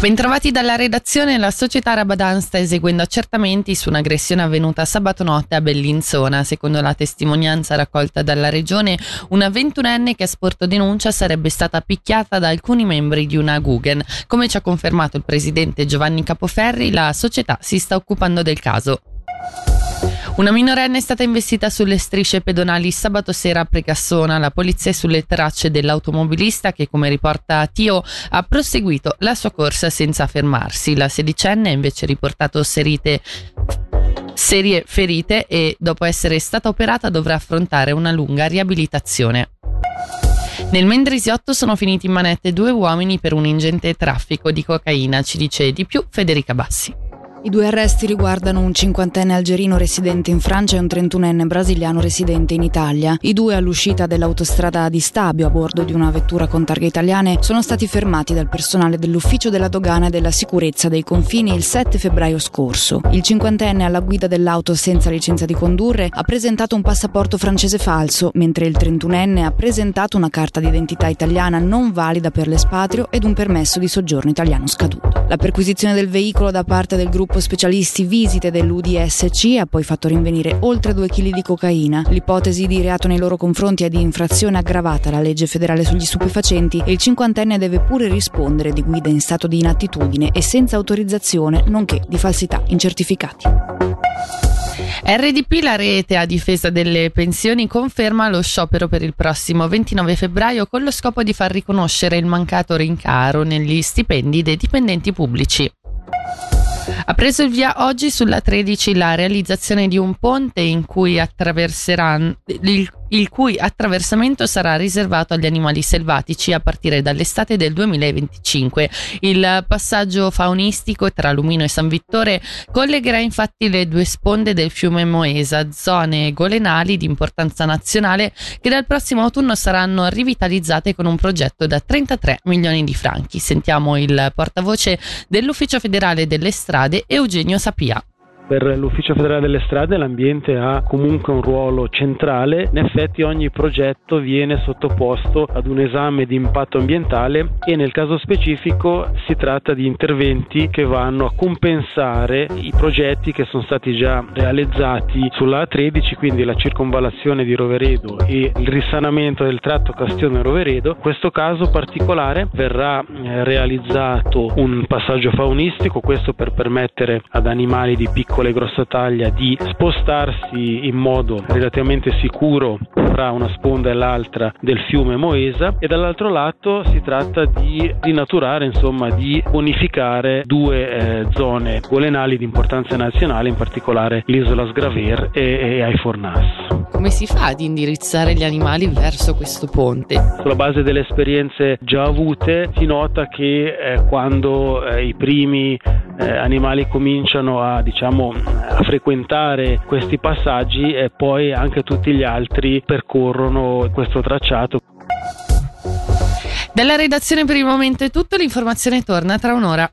Bentrovati dalla redazione, la società Rabadan sta eseguendo accertamenti su un'aggressione avvenuta sabato notte a Bellinzona. Secondo la testimonianza raccolta dalla regione, una ventunenne che ha sporto denuncia sarebbe stata picchiata da alcuni membri di una Guggen. Come ci ha confermato il presidente Giovanni Capoferri, la società si sta occupando del caso. Una minorenne è stata investita sulle strisce pedonali sabato sera a Precassona. La polizia è sulle tracce dell'automobilista che, come riporta Tio, ha proseguito la sua corsa senza fermarsi. La sedicenne ha invece riportato serite serie ferite e dopo essere stata operata dovrà affrontare una lunga riabilitazione. Nel Mendrisiotto sono finiti in manette due uomini per un ingente traffico di cocaina, ci dice di più Federica Bassi. I due arresti riguardano un cinquantenne algerino residente in Francia e un trentunenne brasiliano residente in Italia. I due all'uscita dell'autostrada di Stabio a bordo di una vettura con targhe italiane sono stati fermati dal personale dell'Ufficio della Dogana e della Sicurezza dei Confini il 7 febbraio scorso. Il cinquantenne alla guida dell'auto senza licenza di condurre ha presentato un passaporto francese falso, mentre il trentunenne ha presentato una carta d'identità italiana non valida per l'espatrio ed un permesso di soggiorno italiano scaduto. La perquisizione del veicolo da parte del gruppo gruppo specialisti visite dell'UDSC ha poi fatto rinvenire oltre 2 kg di cocaina. L'ipotesi di reato nei loro confronti è di infrazione aggravata alla legge federale sugli stupefacenti e il cinquantenne deve pure rispondere di guida in stato di inattitudine e senza autorizzazione, nonché di falsità in certificati. RDP, la rete a difesa delle pensioni, conferma lo sciopero per il prossimo 29 febbraio con lo scopo di far riconoscere il mancato rincaro negli stipendi dei dipendenti pubblici. Ha preso il via oggi sulla 13 la realizzazione di un ponte in cui attraverseranno il il cui attraversamento sarà riservato agli animali selvatici a partire dall'estate del 2025. Il passaggio faunistico tra Lumino e San Vittore collegherà infatti le due sponde del fiume Moesa, zone golenali di importanza nazionale che dal prossimo autunno saranno rivitalizzate con un progetto da 33 milioni di franchi. Sentiamo il portavoce dell'Ufficio federale delle strade Eugenio Sapia. Per l'Ufficio federale delle strade l'ambiente ha comunque un ruolo centrale, in effetti ogni progetto viene sottoposto ad un esame di impatto ambientale e nel caso specifico si tratta di interventi che vanno a compensare i progetti che sono stati già realizzati sulla A13, quindi la circonvallazione di Roveredo e il risanamento del tratto Castione-Roveredo. In questo caso particolare verrà eh, realizzato un passaggio faunistico, questo per permettere ad animali di piccolo piccole e grossa taglia di spostarsi in modo relativamente sicuro fra una sponda e l'altra del fiume Moesa e dall'altro lato si tratta di rinaturare, insomma, di bonificare due eh, zone golenali di importanza nazionale, in particolare l'isola Sgraver e, e Aifornas. Come si fa ad indirizzare gli animali verso questo ponte? Sulla base delle esperienze già avute si nota che eh, quando eh, i primi eh, animali cominciano a, diciamo, a frequentare questi passaggi e poi anche tutti gli altri percorrono questo tracciato. Dalla redazione per il momento è tutto, l'informazione torna tra un'ora.